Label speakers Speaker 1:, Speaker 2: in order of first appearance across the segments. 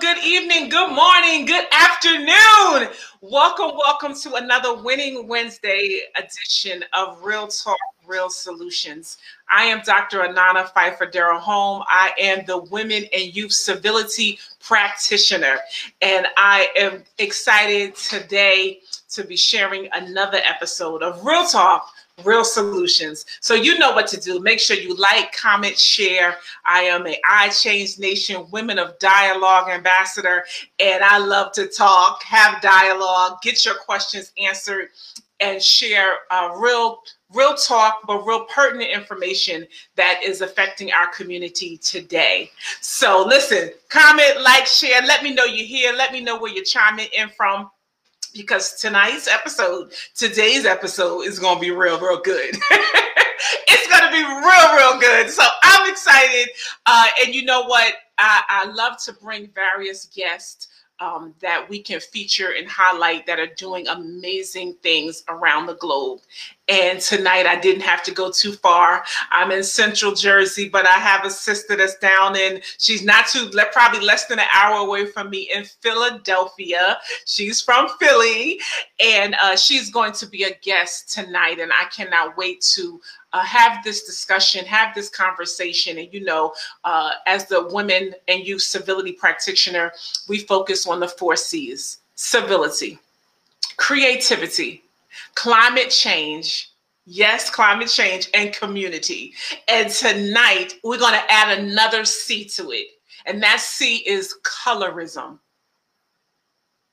Speaker 1: good evening, good morning, good afternoon. Welcome, welcome to another Winning Wednesday edition of Real Talk, Real Solutions. I am Dr. Anana Pfeiffer Darrell Home. I am the Women and Youth Civility Practitioner, and I am excited today to be sharing another episode of Real Talk real solutions. So you know what to do. Make sure you like, comment, share. I am a I Change Nation Women of Dialogue ambassador, and I love to talk, have dialogue, get your questions answered, and share uh, real. Real talk, but real pertinent information that is affecting our community today. So, listen, comment, like, share. Let me know you're here. Let me know where you're chiming in from because tonight's episode, today's episode is going to be real, real good. it's going to be real, real good. So I'm excited. Uh, and you know what? I, I love to bring various guests um, that we can feature and highlight that are doing amazing things around the globe. And tonight I didn't have to go too far. I'm in Central Jersey, but I have a sister that's down in, she's not too, probably less than an hour away from me in Philadelphia. She's from Philly and uh, she's going to be a guest tonight. And I cannot wait to uh, have this discussion, have this conversation. And you know, uh, as the women and youth civility practitioner, we focus on the four C's civility, creativity, climate change. Yes, climate change and community. And tonight we're going to add another C to it. And that C is colorism.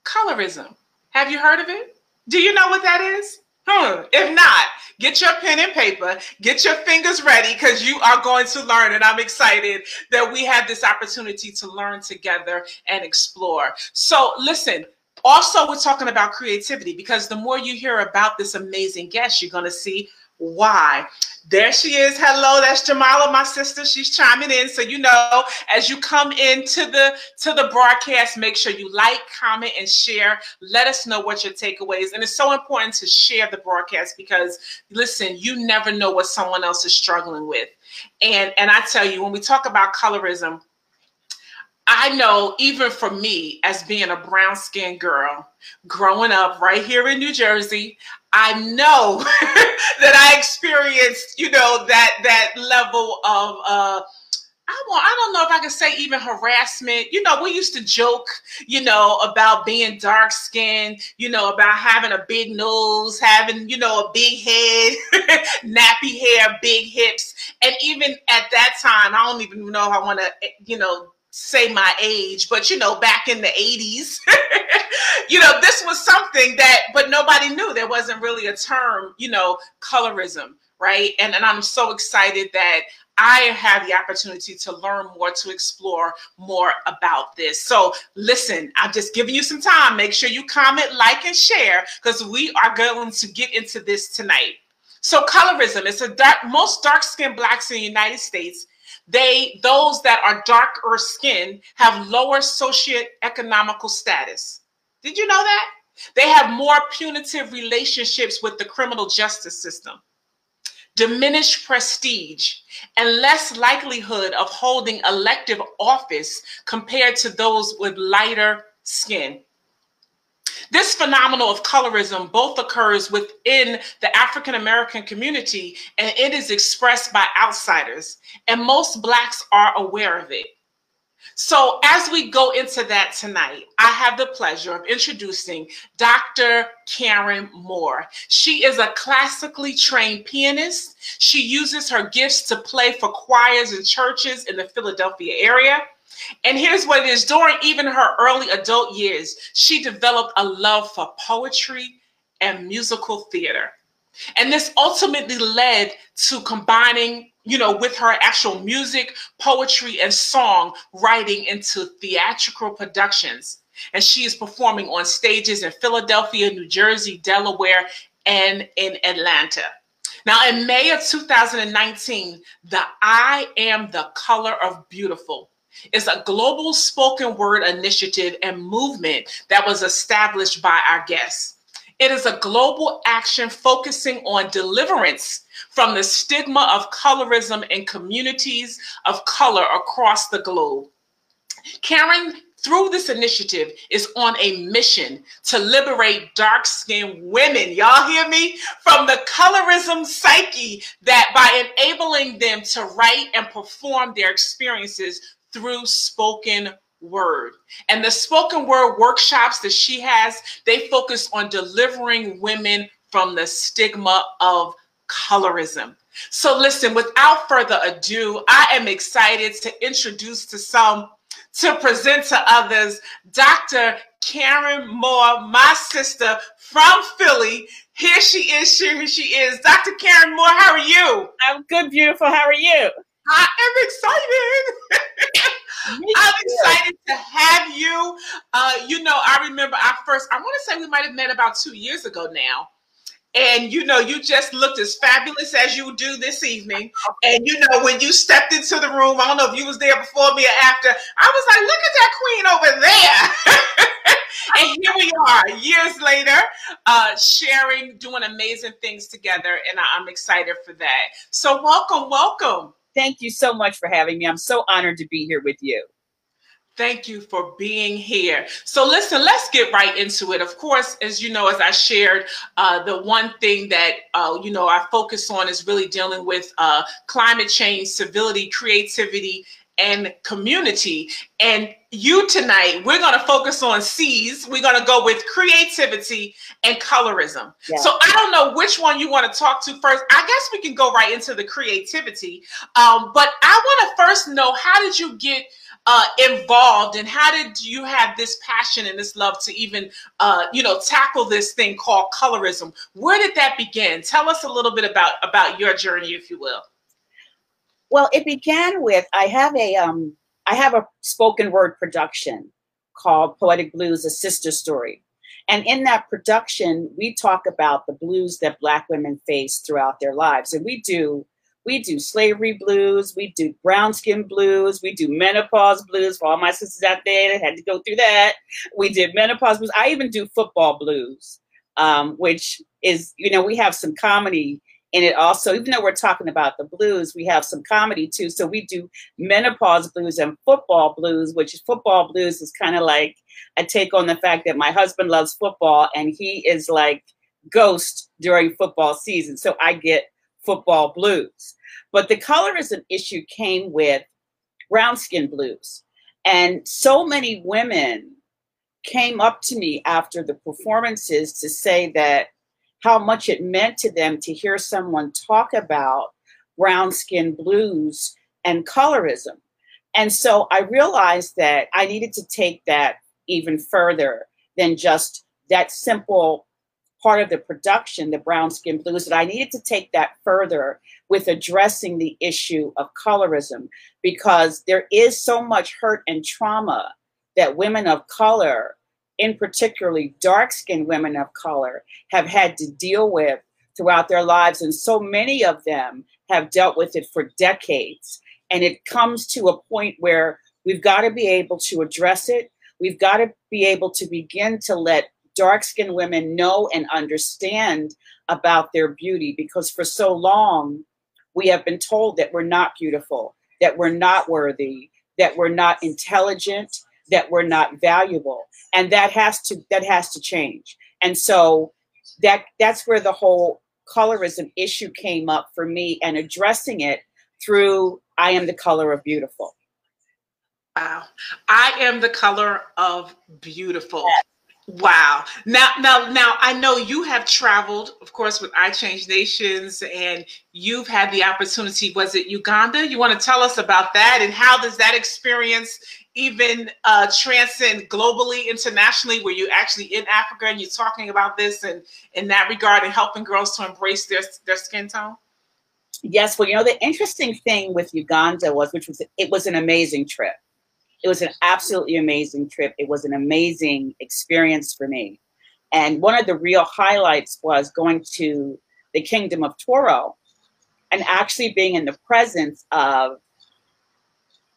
Speaker 1: Colorism. Have you heard of it? Do you know what that is? Hmm. If not, get your pen and paper, get your fingers ready because you are going to learn. And I'm excited that we have this opportunity to learn together and explore. So, listen, also, we're talking about creativity because the more you hear about this amazing guest, you're going to see why. There she is. Hello, that's Jamala, my sister. She's chiming in. So you know, as you come into the to the broadcast, make sure you like, comment, and share. Let us know what your takeaways. And it's so important to share the broadcast because listen, you never know what someone else is struggling with. And and I tell you, when we talk about colorism, I know even for me, as being a brown skinned girl, growing up right here in New Jersey, I know that I experienced, you know, that that level of uh I want I don't know if I can say even harassment. You know, we used to joke, you know, about being dark skinned, you know, about having a big nose, having, you know, a big head, nappy hair, big hips. And even at that time, I don't even know if I want to, you know, say my age, but you know, back in the 80s, you know, this was something that, but nobody knew there wasn't really a term, you know, colorism, right? And, and I'm so excited that I have the opportunity to learn more, to explore more about this. So, listen, I'm just giving you some time. Make sure you comment, like, and share because we are going to get into this tonight. So, colorism is a dark, most dark skinned blacks in the United States they those that are darker skinned have lower socioeconomical status. Did you know that? They have more punitive relationships with the criminal justice system, diminished prestige, and less likelihood of holding elective office compared to those with lighter skin. This phenomenon of colorism both occurs within the African American community and it is expressed by outsiders, and most Blacks are aware of it. So, as we go into that tonight, I have the pleasure of introducing Dr. Karen Moore. She is a classically trained pianist. She uses her gifts to play for choirs and churches in the Philadelphia area. And here's what it is during even her early adult years, she developed a love for poetry and musical theater. And this ultimately led to combining, you know, with her actual music, poetry, and song writing into theatrical productions. And she is performing on stages in Philadelphia, New Jersey, Delaware, and in Atlanta. Now, in May of 2019, the I Am the Color of Beautiful is a global spoken word initiative and movement that was established by our guests. It is a global action focusing on deliverance from the stigma of colorism in communities of color across the globe. Karen through this initiative, is on a mission to liberate dark skinned women. Y'all hear me? From the colorism psyche that by enabling them to write and perform their experiences through spoken word. And the spoken word workshops that she has, they focus on delivering women from the stigma of colorism. So, listen, without further ado, I am excited to introduce to some, to present to others, Dr. Karen Moore, my sister from Philly. Here she is, here she is. Dr. Karen Moore, how are you?
Speaker 2: I'm good, beautiful. How are you?
Speaker 1: I am excited. I'm excited to have you. Uh, you know, I remember I first, I want to say we might have met about two years ago now. And you know, you just looked as fabulous as you do this evening. And you know, when you stepped into the room, I don't know if you was there before me or after, I was like, look at that queen over there. and here we are, years later, uh, sharing, doing amazing things together. And I'm excited for that. So welcome, welcome.
Speaker 2: Thank you so much for having me. I'm so honored to be here with you.
Speaker 1: Thank you for being here. So, listen, let's get right into it. Of course, as you know, as I shared, uh, the one thing that, uh, you know, I focus on is really dealing with uh, climate change, civility, creativity, and community. And you tonight, we're going to focus on C's. We're going to go with creativity and colorism. Yeah. So I don't know which one you want to talk to first. I guess we can go right into the creativity. Um, but I want to first know how did you get uh, involved and how did you have this passion and this love to even, uh, you know, tackle this thing called colorism? Where did that begin? Tell us a little bit about, about your journey, if you will.
Speaker 2: Well, it began with I have a um I have a spoken word production called Poetic Blues: A Sister Story. And in that production, we talk about the blues that Black women face throughout their lives. And we do we do slavery blues, we do brown skin blues, we do menopause blues for all my sisters out there that had to go through that. We did menopause blues. I even do football blues, um, which is, you know, we have some comedy and it also, even though we're talking about the blues, we have some comedy too. So we do menopause blues and football blues, which football blues is kind of like a take on the fact that my husband loves football and he is like ghost during football season. So I get football blues. But the colorism issue came with brown skin blues. And so many women came up to me after the performances to say that how much it meant to them to hear someone talk about brown skin blues and colorism. And so I realized that I needed to take that even further than just that simple part of the production, the brown skin blues, that I needed to take that further with addressing the issue of colorism because there is so much hurt and trauma that women of color in particularly dark skinned women of color, have had to deal with throughout their lives. And so many of them have dealt with it for decades. And it comes to a point where we've got to be able to address it. We've got to be able to begin to let dark skinned women know and understand about their beauty because for so long we have been told that we're not beautiful, that we're not worthy, that we're not intelligent, that we're not valuable and that has to that has to change and so that that's where the whole colorism issue came up for me and addressing it through i am the color of beautiful
Speaker 1: wow i am the color of beautiful yes. Wow. Now, now, now, I know you have traveled, of course, with I Change Nations, and you've had the opportunity. Was it Uganda? You want to tell us about that, and how does that experience even uh, transcend globally, internationally? Were you're actually in Africa and you're talking about this, and in that regard, and helping girls to embrace their their skin tone?
Speaker 2: Yes. Well, you know, the interesting thing with Uganda was, which was, it was an amazing trip it was an absolutely amazing trip. It was an amazing experience for me. And one of the real highlights was going to the kingdom of Toro and actually being in the presence of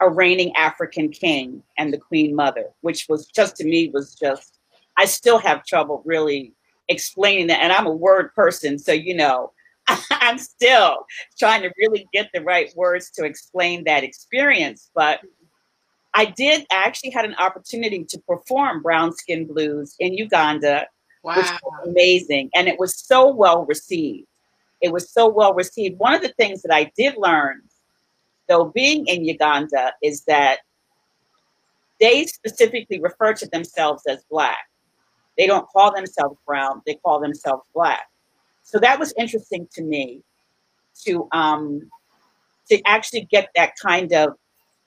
Speaker 2: a reigning African king and the queen mother, which was just to me was just, I still have trouble really explaining that. And I'm a word person, so you know, I'm still trying to really get the right words to explain that experience. But I did I actually had an opportunity to perform Brown Skin Blues in Uganda, wow. which was amazing. And it was so well received. It was so well received. One of the things that I did learn, though, being in Uganda, is that they specifically refer to themselves as black. They don't call themselves brown, they call themselves black. So that was interesting to me to um, to actually get that kind of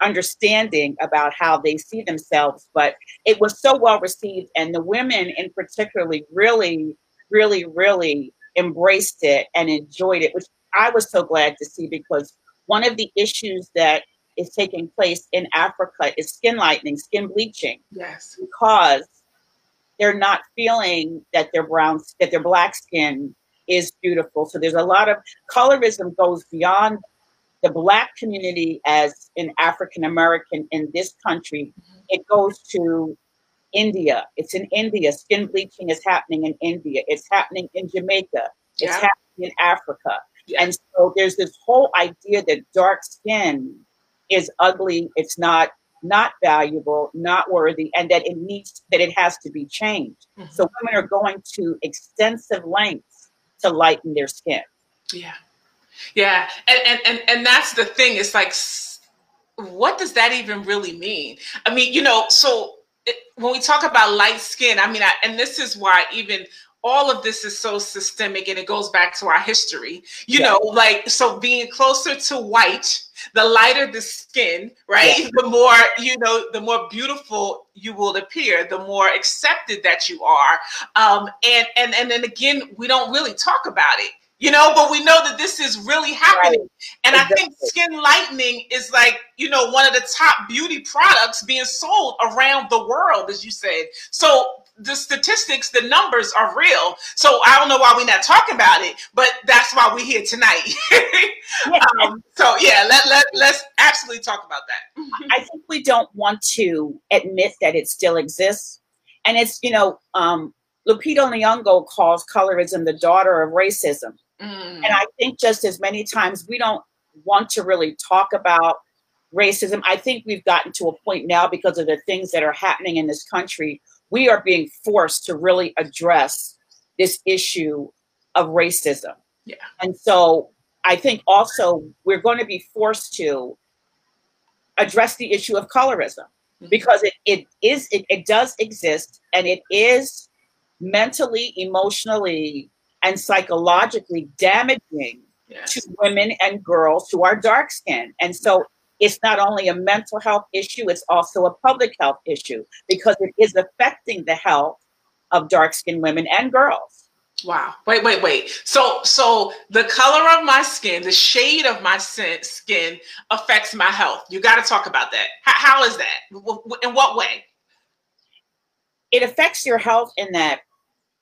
Speaker 2: understanding about how they see themselves. But it was so well received, and the women in particularly really, really, really embraced it and enjoyed it, which I was so glad to see because one of the issues that is taking place in Africa is skin lightening, skin bleaching.
Speaker 1: Yes.
Speaker 2: Because they're not feeling that their brown that their black skin is beautiful. So there's a lot of colorism goes beyond the black community as an African American in this country. Mm-hmm. It goes to India. It's in India. Skin bleaching is happening in India. It's happening in Jamaica. It's yeah. happening in Africa. And so there's this whole idea that dark skin is ugly. It's not not valuable, not worthy, and that it needs that it has to be changed. Mm-hmm. So women are going to extensive lengths to lighten their skin.
Speaker 1: Yeah. Yeah. And and and, and that's the thing. It's like what does that even really mean? I mean, you know, so it, when we talk about light skin, I mean, I, and this is why even all of this is so systemic and it goes back to our history you yeah. know like so being closer to white the lighter the skin right yeah. the more you know the more beautiful you will appear the more accepted that you are um and and and then again we don't really talk about it you know, but we know that this is really happening. Right. And exactly. I think skin lightening is like, you know, one of the top beauty products being sold around the world, as you said. So the statistics, the numbers are real. So I don't know why we're not talking about it, but that's why we're here tonight. um, so yeah, let, let, let's absolutely talk about that.
Speaker 2: I think we don't want to admit that it still exists. And it's, you know, um, Lupita Nyong'o calls colorism the daughter of racism. Mm. And I think just as many times we don't want to really talk about racism. I think we've gotten to a point now because of the things that are happening in this country. We are being forced to really address this issue of racism.
Speaker 1: Yeah.
Speaker 2: And so I think also we're going to be forced to address the issue of colorism mm-hmm. because it, it is it, it does exist and it is mentally, emotionally, and psychologically damaging yes. to women and girls who are dark skinned. And so it's not only a mental health issue, it's also a public health issue because it is affecting the health of dark skinned women and girls.
Speaker 1: Wow. Wait, wait, wait. So so the color of my skin, the shade of my skin affects my health. You got to talk about that. How, how is that? In what way?
Speaker 2: It affects your health in that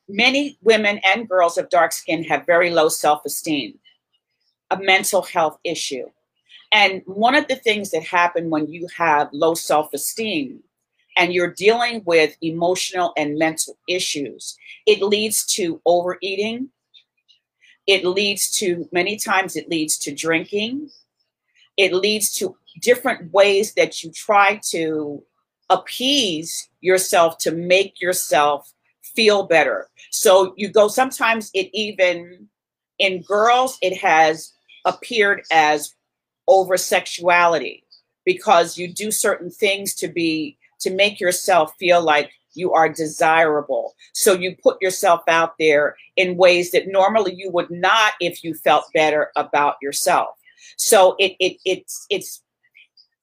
Speaker 2: many women and girls of dark skin have very low self-esteem, a mental health issue. And one of the things that happen when you have low self-esteem and you're dealing with emotional and mental issues, it leads to overeating. It leads to, many times, it leads to drinking. It leads to different ways that you try to appease yourself to make yourself feel better. So you go, sometimes it even, in girls, it has appeared as over sexuality because you do certain things to be, to make yourself feel like you are desirable. So you put yourself out there in ways that normally you would not if you felt better about yourself. So it, it it's it's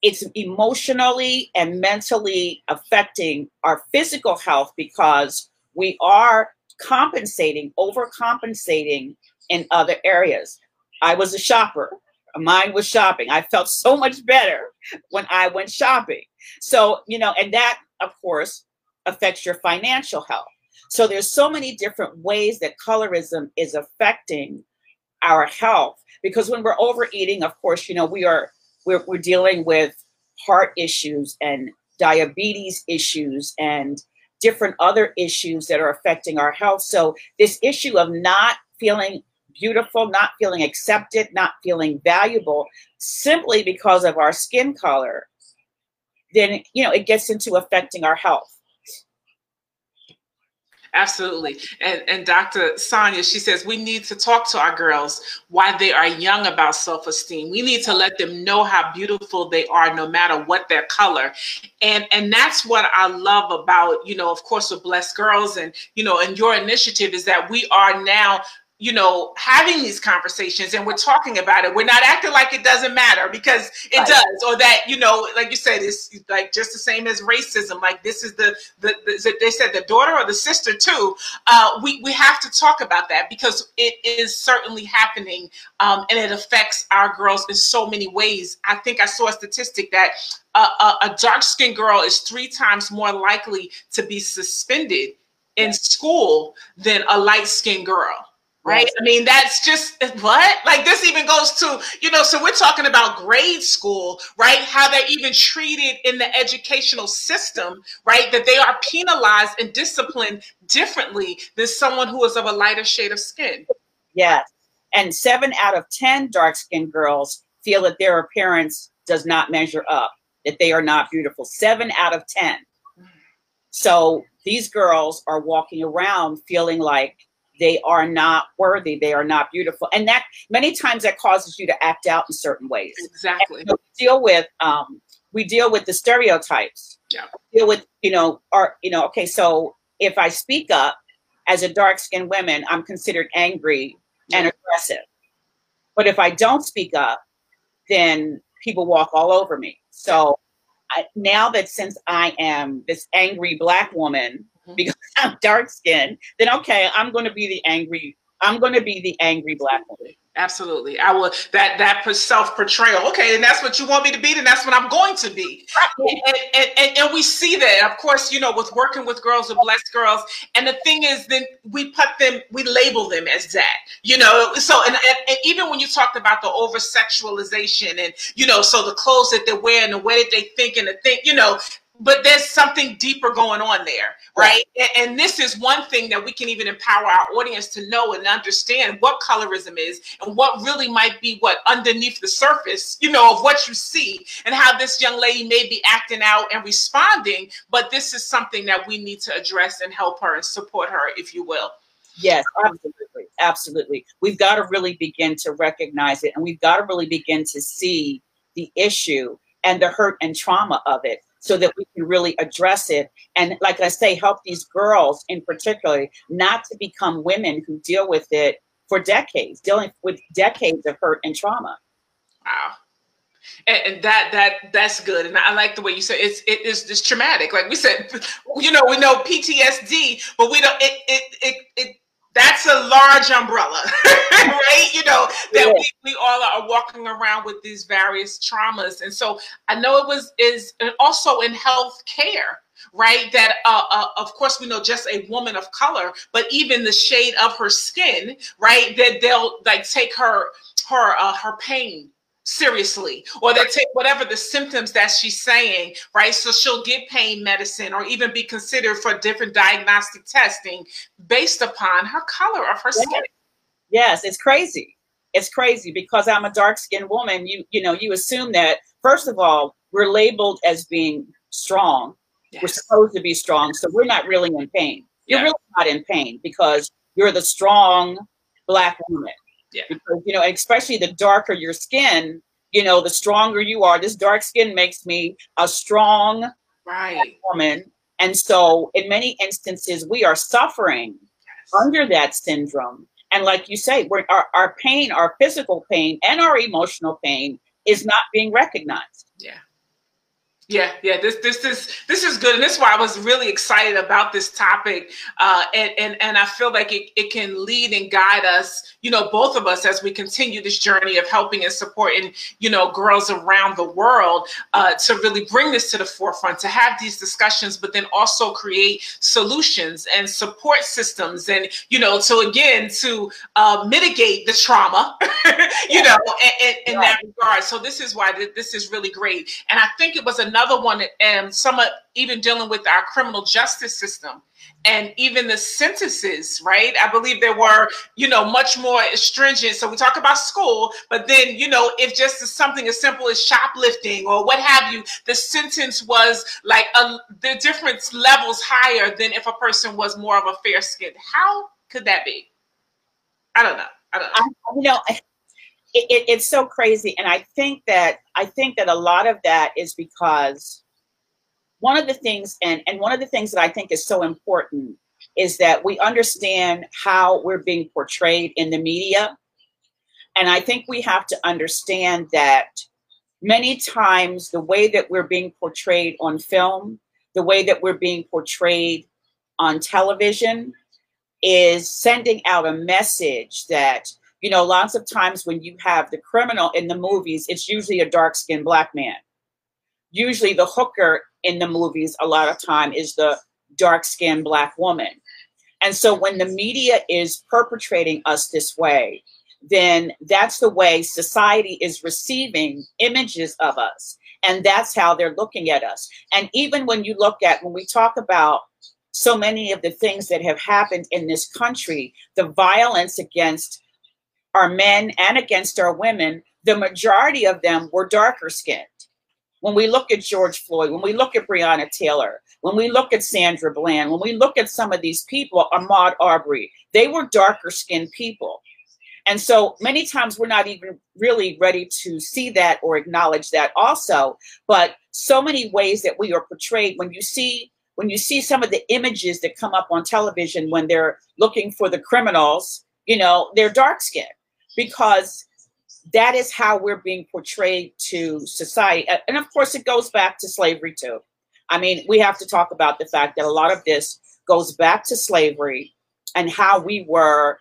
Speaker 2: it's emotionally and mentally affecting our physical health because we are compensating, overcompensating in other areas. I was a shopper. Mine was shopping. I felt so much better when I went shopping. So, you know, and that, of course, affects your financial health. So there's so many different ways that colorism is affecting our health because when we're overeating, of course, you know, we are we're, we're dealing with heart issues and diabetes issues and different other issues that are affecting our health. So, this issue of not feeling beautiful, not feeling accepted, not feeling valuable simply because of our skin color, then you know it gets into affecting our health
Speaker 1: Absolutely. And, and Dr. Sonia, she says we need to talk to our girls while they are young about self esteem. We need to let them know how beautiful they are, no matter what their color. And, and that's what I love about, you know, of course, with Blessed Girls and, you know, and your initiative is that we are now you know, having these conversations and we're talking about it. We're not acting like it doesn't matter because it right. does, or that you know, like you said, it's like just the same as racism. Like this is the the, the they said the daughter or the sister too. Uh, we we have to talk about that because it is certainly happening, um, and it affects our girls in so many ways. I think I saw a statistic that a, a, a dark skinned girl is three times more likely to be suspended in school than a light skinned girl right? I mean, that's just what? Like, this even goes to, you know, so we're talking about grade school, right? How they're even treated in the educational system, right? That they are penalized and disciplined differently than someone who is of a lighter shade of skin.
Speaker 2: Yes. And seven out of 10 dark skinned girls feel that their appearance does not measure up, that they are not beautiful. Seven out of 10. So these girls are walking around feeling like they are not worthy they are not beautiful. And that many times that causes you to act out in certain ways.
Speaker 1: Exactly.
Speaker 2: So deal with um we deal with the stereotypes.
Speaker 1: Yeah.
Speaker 2: Deal with you know our you know okay so if i speak up as a dark skinned woman i'm considered angry yeah. and aggressive. But if i don't speak up then people walk all over me. So I, now that since i am this angry black woman. because I'm dark skinned, then okay, I'm going to be the angry. I'm going to be the angry black woman.
Speaker 1: Absolutely, I will. That that self portrayal. Okay, and that's what you want me to be, then that's what I'm going to be. And, and, and, and, we see that, of course, you know, with working with girls with blessed girls. And the thing is, then we put them, we label them as that. You know, so and, and even when you talked about the over sexualization and you know, so the clothes that they're wearing, the way that they think, and the thing, you know, but there's something deeper going on there right. and this is one thing that we can even empower our audience to know and understand what colorism is and what really might be what underneath the surface you know of what you see and how this young lady may be acting out and responding but this is something that we need to address and help her and support her if you will.
Speaker 2: Yes absolutely absolutely. We've got to really begin to recognize it and we've got to really begin to see the issue and the hurt and trauma of it so that we can really address it. And like I say, help these girls in particular not to become women who deal with it for decades, dealing with decades of hurt and trauma.
Speaker 1: Wow. And, that that that's good, and I like the way you said it's it is it's traumatic. Like we said, you know, we know PTSD, but we don't. It it it, it that's a large umbrella, right? You know, that yeah. we, we all are walking around with these various traumas. And so I know it was is also in health care right that uh, uh, of course we know just a woman of color but even the shade of her skin right that they'll like take her her uh, her pain seriously or they take whatever the symptoms that she's saying right? So she'll get pain medicine or even be considered for different diagnostic testing based upon her color of her skin.
Speaker 2: Yes. It's crazy. It's crazy because i'm a dark skinned woman. You you know you assume that first of all we're labeled as being strong. Yes. we're supposed to be strong so we're not really in pain. You're yeah. really not in pain because you're the strong black woman
Speaker 1: yeah.
Speaker 2: Because, you know, especially the darker your skin, you know, the stronger you are. This dark skin makes me a strong
Speaker 1: right.
Speaker 2: woman. And so, in many instances, we are suffering yes. under that syndrome. And like you say, we're, our, our pain, our physical pain, and our emotional pain is not being recognized.
Speaker 1: Yeah. Yeah, yeah. This this is this is good, and this is why I was really excited about this topic. Uh, and and and I feel like it, it can lead and guide us, you know, both of us as we continue this journey of helping and supporting, you know, girls around the world uh, to really bring this to the forefront, to have these discussions, but then also create solutions and support systems, and you know, to again to uh, mitigate the trauma, you know, in, in, in that regard. So this is why this is really great, and I think it was another another one, and some of, even dealing with our criminal justice system and even the sentences, right? I believe there were, you know, much more stringent. So we talk about school, but then, you know, if just something as simple as shoplifting or what have you, the sentence was like a, the difference levels higher than if a person was more of a fair skin. How could that be? I don't know. I don't know. I,
Speaker 2: you know, it, it, it's so crazy, and I think that I think that a lot of that is because one of the things, and, and one of the things that I think is so important is that we understand how we're being portrayed in the media. And I think we have to understand that many times the way that we're being portrayed on film, the way that we're being portrayed on television, is sending out a message that, you know, lots of times when you have the criminal in the movies, it's usually a dark skinned black man. Usually the hooker in the movies a lot of time is the dark skinned black woman. And so when the media is perpetrating us this way, then that's the way society is receiving images of us. And that's how they're looking at us. And even when you look at, when we talk about so many of the things that have happened in this country, the violence against our men and against our women, the majority of them were darker skinned when we look at George Floyd, when we look at Breonna Taylor, when we look at Sandra Bland, when we look at some of these people, Ahmaud Arbery, they were darker skinned people. And so many times we're not even really ready to see that or acknowledge that also. But so many ways that we are portrayed when you see when you see some of the images that come up on television when they're looking for the criminals, you know, they're dark skinned because that is how we're being portrayed to society. And of course, it goes back to slavery too. I mean, we have to talk about the fact that a lot of this goes back to slavery and how we were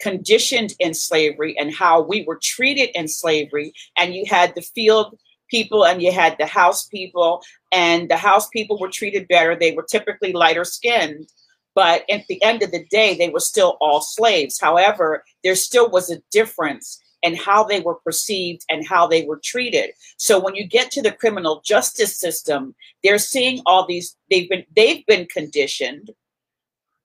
Speaker 2: conditioned in slavery and how we were treated in slavery. And you had the field people and you had the house people, and the house people were treated better. They were typically lighter skinned. But at the end of the day, they were still all slaves. However, there still was a difference and how they were perceived and how they were treated. So when you get to the criminal justice system, they're seeing all these they've been they've been conditioned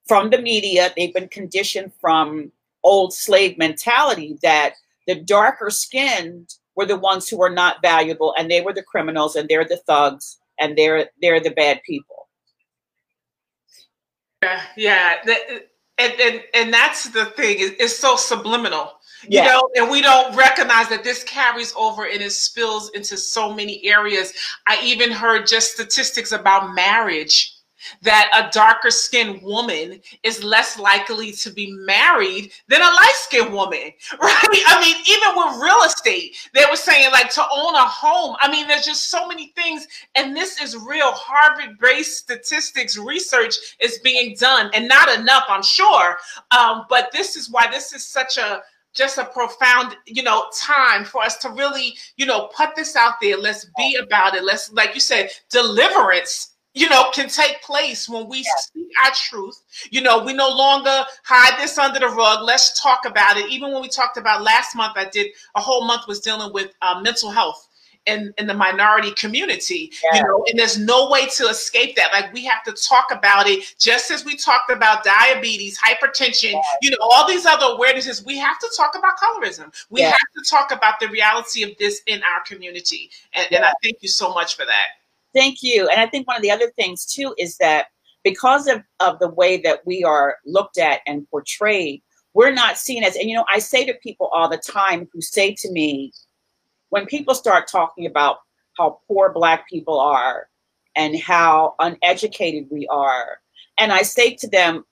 Speaker 2: from the media, they've been conditioned from old slave mentality that the darker skinned were the ones who were not valuable and they were the criminals and they're the thugs and they're they're the bad people.
Speaker 1: Yeah, yeah. And, and, and that's the thing, it's so subliminal. You know and we don't recognize that this carries over and it spills into so many areas. I even heard just statistics about marriage that a darker skinned woman is less likely to be married than a light skinned woman, right? I mean, even with real estate, they were saying like to own a home. I mean, there's just so many things. And this is real Harvard based statistics research is being done, and not enough, I'm sure. Um, but this is why this is such a just a profound, you know, time for us to really, you know, put this out there. Let's be about it. Let's, like you said, deliverance you know, can take place when we speak our truth. You know, we no longer hide this under the rug. Let's talk about it. Even when we talked about last month, I did a whole month was dealing with uh, mental health in, in the minority community, yeah. you know, and there's no way to escape that. Like we have to talk about it, just as we talked about diabetes, hypertension, yeah. you know, all these other awarenesses. We have to talk about colorism. We have to talk about the reality of this in our community. And, and I thank you so much for that.
Speaker 2: Thank you. And I think one of the other things too is that because of, of the way that we are looked at and portrayed, we're not seen as, and you know, I say to people all the time who say to me, when people start talking about how poor black people are and how uneducated we are and i say to them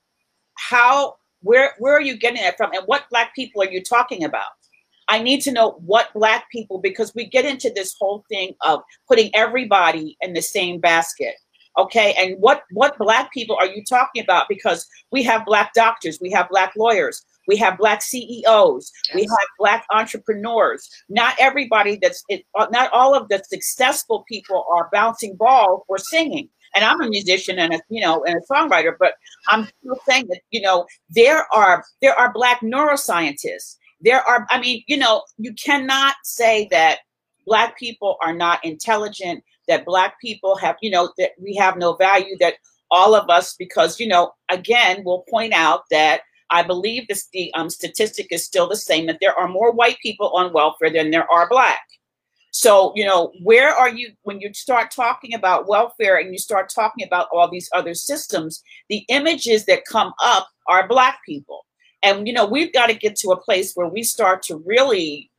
Speaker 2: how where where are you getting that from and what black people are you talking about i need to know what black people because we get into this whole thing of putting everybody in the same basket okay and what what black people are you talking about because we have black doctors we have black lawyers we have black CEOs. Yes. We have black entrepreneurs. Not everybody that's it, not all of the successful people are bouncing ball or singing. And I'm a musician and a you know and a songwriter, but I'm still saying that you know there are there are black neuroscientists. There are I mean you know you cannot say that black people are not intelligent that black people have, you know, that we have no value, that all of us, because, you know, again, we'll point out that I believe this, the um, statistic is still the same that there are more white people on welfare than there are black. So, you know, where are you when you start talking about welfare and you start talking about all these other systems? The images that come up are black people. And, you know, we've got to get to a place where we start to really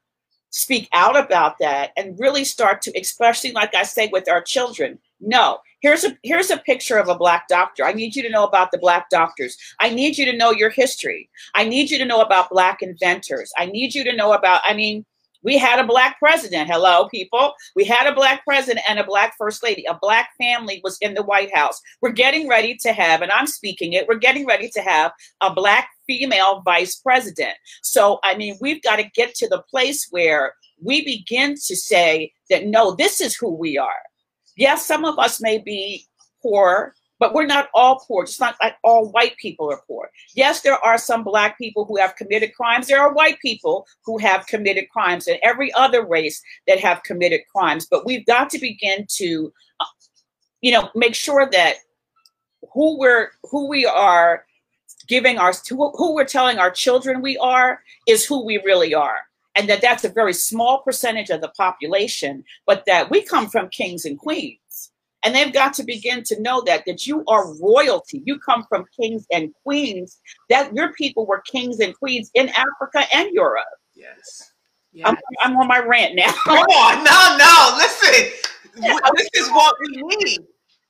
Speaker 2: speak out about that and really start to, especially like I say with our children, no, here's a here's a picture of a black doctor. I need you to know about the black doctors. I need you to know your history. I need you to know about black inventors. I need you to know about, I mean, we had a black president. Hello, people. We had a black president and a black first lady. A black family was in the White House. We're getting ready to have, and I'm speaking it, we're getting ready to have a black female vice president. So, I mean, we've got to get to the place where we begin to say that no, this is who we are. Yes, some of us may be poor, but we're not all poor. It's not like all white people are poor. Yes, there are some black people who have committed crimes. There are white people who have committed crimes and every other race that have committed crimes. But we've got to begin to, uh, you know, make sure that who we're who we are giving our who we're telling our children we are is who we really are and that that's a very small percentage of the population but that we come from kings and queens and they've got to begin to know that that you are royalty. You come from kings and queens. That your people were kings and queens in Africa and Europe.
Speaker 1: Yes.
Speaker 2: yes. I'm, I'm on my rant now.
Speaker 1: Come on, no, no. Listen, this is what we need.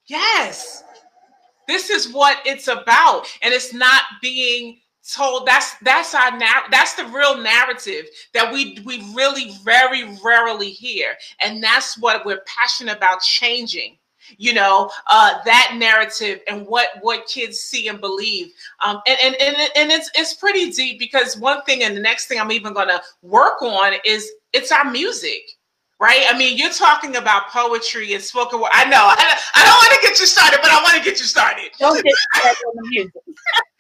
Speaker 1: Yes, this is what it's about, and it's not being told that's that's our now that's the real narrative that we we really very rarely hear and that's what we're passionate about changing you know uh, that narrative and what what kids see and believe. Um, and, and and and it's it's pretty deep because one thing and the next thing i'm even going to work on is it's our music right? I mean you're talking about poetry and spoken word. I know i, I don't want to get you started but i want to get you started.
Speaker 2: Don't get started on the music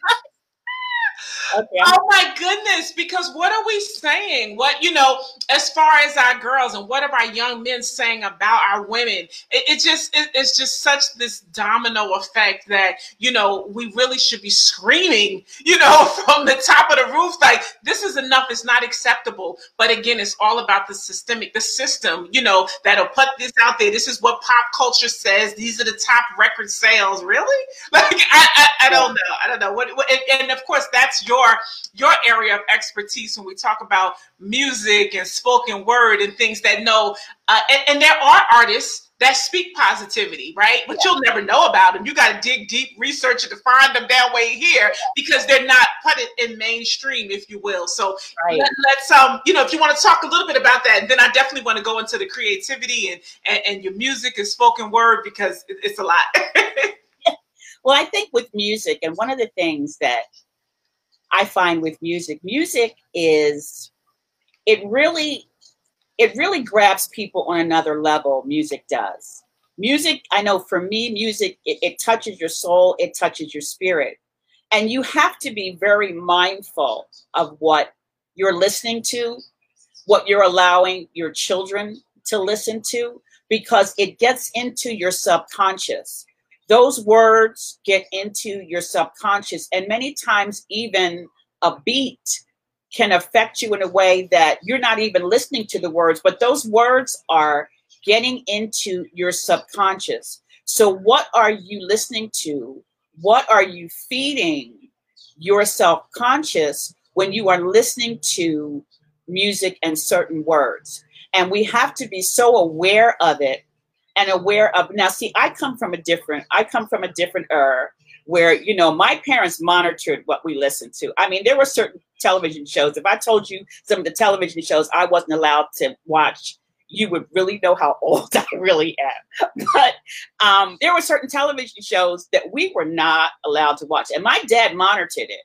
Speaker 1: Okay. Oh my goodness, because what are we saying? What, you know, as far as our girls and what are our young men saying about our women? It, it just, it, it's just such this domino effect that, you know, we really should be screaming, you know, from the top of the roof, like, this is enough, it's not acceptable. But again, it's all about the systemic, the system, you know, that'll put this out there. This is what pop culture says. These are the top record sales. Really? Like, I, I, I don't know. I don't know. What, what and, and of course, that's your your area of expertise when we talk about music and spoken word and things that know. Uh, and, and there are artists that speak positivity, right? But you'll never know about them. You got to dig deep, research it to find them that way here because they're not put it in mainstream, if you will. So right. let, us um, you know, if you want to talk a little bit about that, then I definitely want to go into the creativity and and, and your music and spoken word because it, it's a lot.
Speaker 2: well, I think with music, and one of the things that I find with music. Music is it really it really grabs people on another level. Music does. Music, I know for me, music it, it touches your soul, it touches your spirit, and you have to be very mindful of what you're listening to, what you're allowing your children to listen to, because it gets into your subconscious those words get into your subconscious and many times even a beat can affect you in a way that you're not even listening to the words but those words are getting into your subconscious. So what are you listening to? What are you feeding your self-conscious when you are listening to music and certain words? And we have to be so aware of it and aware of now see i come from a different i come from a different era where you know my parents monitored what we listened to. I mean there were certain television shows. If i told you some of the television shows i wasn't allowed to watch you would really know how old i really am. But um, there were certain television shows that we were not allowed to watch and my dad monitored it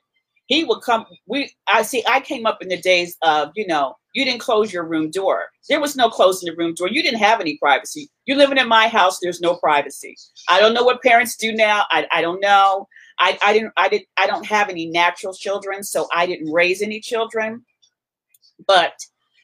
Speaker 2: he would come we i see i came up in the days of you know you didn't close your room door. There was no closing the room door. You didn't have any privacy. You're living in my house. There's no privacy. I don't know what parents do now. I, I don't know. I, I didn't I did I don't have any natural children, so I didn't raise any children. But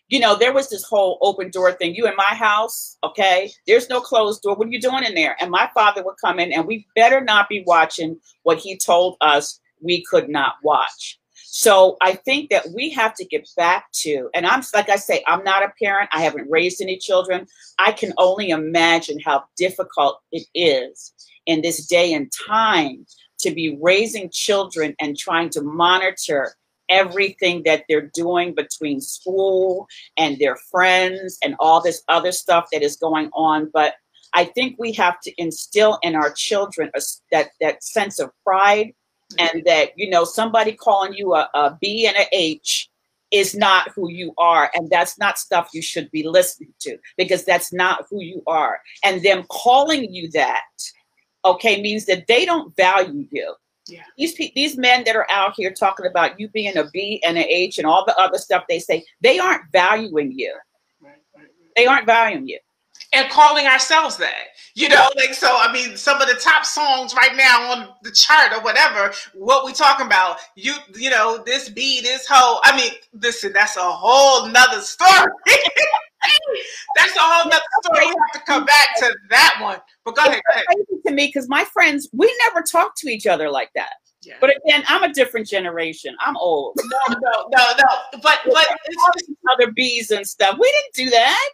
Speaker 2: you know, there was this whole open door thing. You in my house, okay? There's no closed door. What are you doing in there? And my father would come in, and we better not be watching what he told us we could not watch. So I think that we have to get back to, and I'm like I say, I'm not a parent. I haven't raised any children. I can only imagine how difficult it is in this day and time to be raising children and trying to monitor everything that they're doing between school and their friends and all this other stuff that is going on. But I think we have to instill in our children a, that that sense of pride and mm-hmm. that you know somebody calling you a, a B and a H is not who you are and that's not stuff you should be listening to because that's not who you are and them calling you that okay means that they don't value you
Speaker 1: yeah.
Speaker 2: These pe- these men that are out here talking about you being a B and an H and all the other stuff they say, they aren't valuing you. Right, right, right. They aren't valuing you.
Speaker 1: And calling ourselves that, you know, like so. I mean, some of the top songs right now on the chart or whatever. What we talking about? You, you know, this B, this hoe. I mean, listen, that's a whole nother story. That's a whole nother story. You have to come back to that one. But go ahead. Go ahead.
Speaker 2: Crazy to me because my friends, we never talk to each other like that. Yeah. But again, I'm a different generation. I'm old.
Speaker 1: No, no, no, no. But but
Speaker 2: it's other bees and stuff. We didn't do that.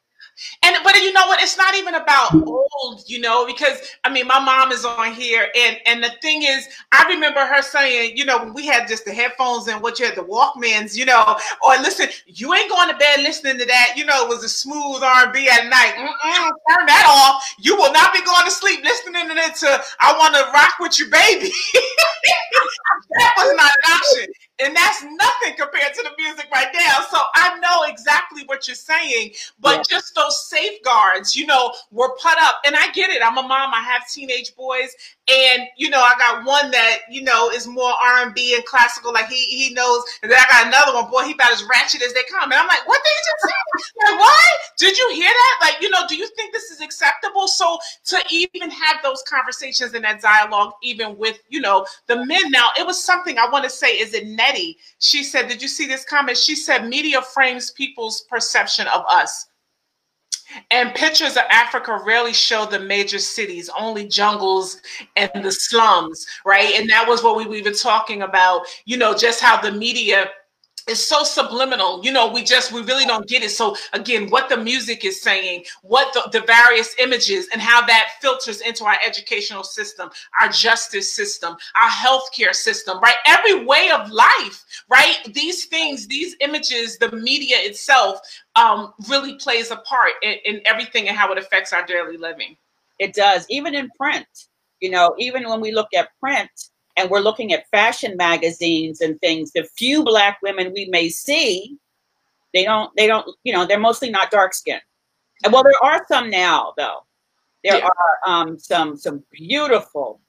Speaker 1: And but you know what? It's not even about old, you know, because I mean, my mom is on here, and and the thing is, I remember her saying, you know, when we had just the headphones and what you had the Walkmans, you know, oh, or listen, you ain't going to bed listening to that, you know, it was a smooth R and B at night. Mm-mm, turn that off. You will not be going to sleep listening to it to "I Want to Rock with You, Baby." that was not an option. And that's nothing compared to the music right now. So I know exactly what you're saying, but yeah. just those safeguards, you know, were put up. And I get it. I'm a mom. I have teenage boys, and you know, I got one that you know is more R and B and classical, like he he knows. And then I got another one. Boy, he about as ratchet as they come. And I'm like, what did you just say? like, what? Did you hear that? Like, you know, do you think this is acceptable? So to even have those conversations and that dialogue, even with you know the men. Now, it was something I want to say. Is it Nettie? She said, did you see this comment? She said, media frames people's perception of us. And pictures of Africa rarely show the major cities, only jungles and the slums, right? And that was what we were even talking about, you know, just how the media it's so subliminal. You know we just we really don't get it. So again what the music is saying what the, the various images and how that filters into our educational system our justice system our healthcare system right? Every way of life right? These things these images the media itself um, really plays a part in, in everything and how it affects our daily living.
Speaker 2: It does. Even in print you know even when we look at print and we're looking at fashion magazines and things, the few black women we may see, they don't, they don't, you know, they're mostly not dark skinned. And well, there are some now though. There yeah. are um, some some beautiful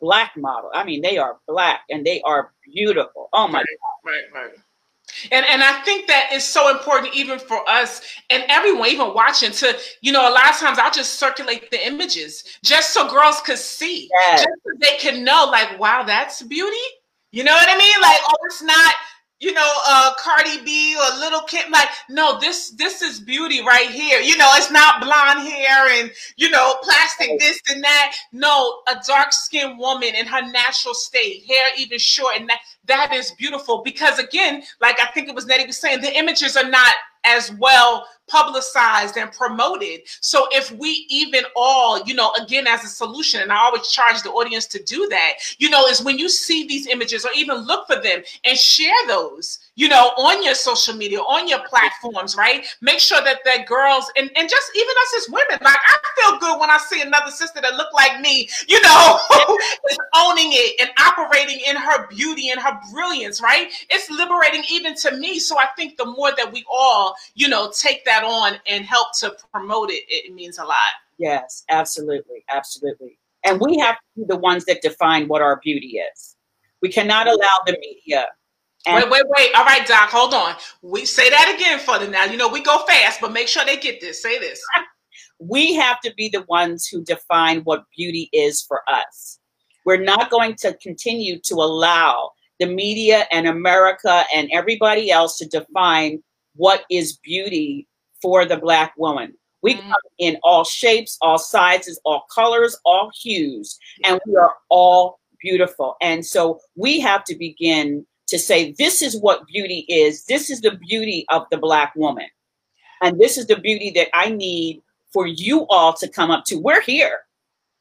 Speaker 2: black models. I mean, they are black and they are beautiful. Oh my
Speaker 1: right, God. Right, right. And and I think that is so important even for us and everyone even watching to, you know, a lot of times I'll just circulate the images just so girls could see. Yes. Just so they can know like, wow, that's beauty. You know what I mean? Like, oh, it's not you know, uh, Cardi B or Lil' Kim. Like, no, this this is beauty right here. You know, it's not blonde hair and you know, plastic this and that. No, a dark skinned woman in her natural state, hair even short, and that that is beautiful. Because again, like I think it was Nettie was saying, the images are not as well publicized and promoted. So if we even all, you know, again as a solution, and I always charge the audience to do that, you know, is when you see these images or even look for them and share those you know, on your social media, on your platforms, right? Make sure that that girls and, and just even us as women, like I feel good when I see another sister that look like me, you know, is owning it and operating in her beauty and her brilliance, right? It's liberating even to me. So I think the more that we all, you know, take that on and help to promote it, it means a lot.
Speaker 2: Yes, absolutely. Absolutely. And we have to be the ones that define what our beauty is. We cannot allow the media
Speaker 1: and wait, wait, wait. All right, Doc, hold on. We say that again for them now. You know, we go fast, but make sure they get this. Say this.
Speaker 2: we have to be the ones who define what beauty is for us. We're not going to continue to allow the media and America and everybody else to define what is beauty for the black woman. We mm. come in all shapes, all sizes, all colors, all hues, and we are all beautiful. And so we have to begin to say, this is what beauty is. This is the beauty of the black woman. And this is the beauty that I need for you all to come up to. We're here.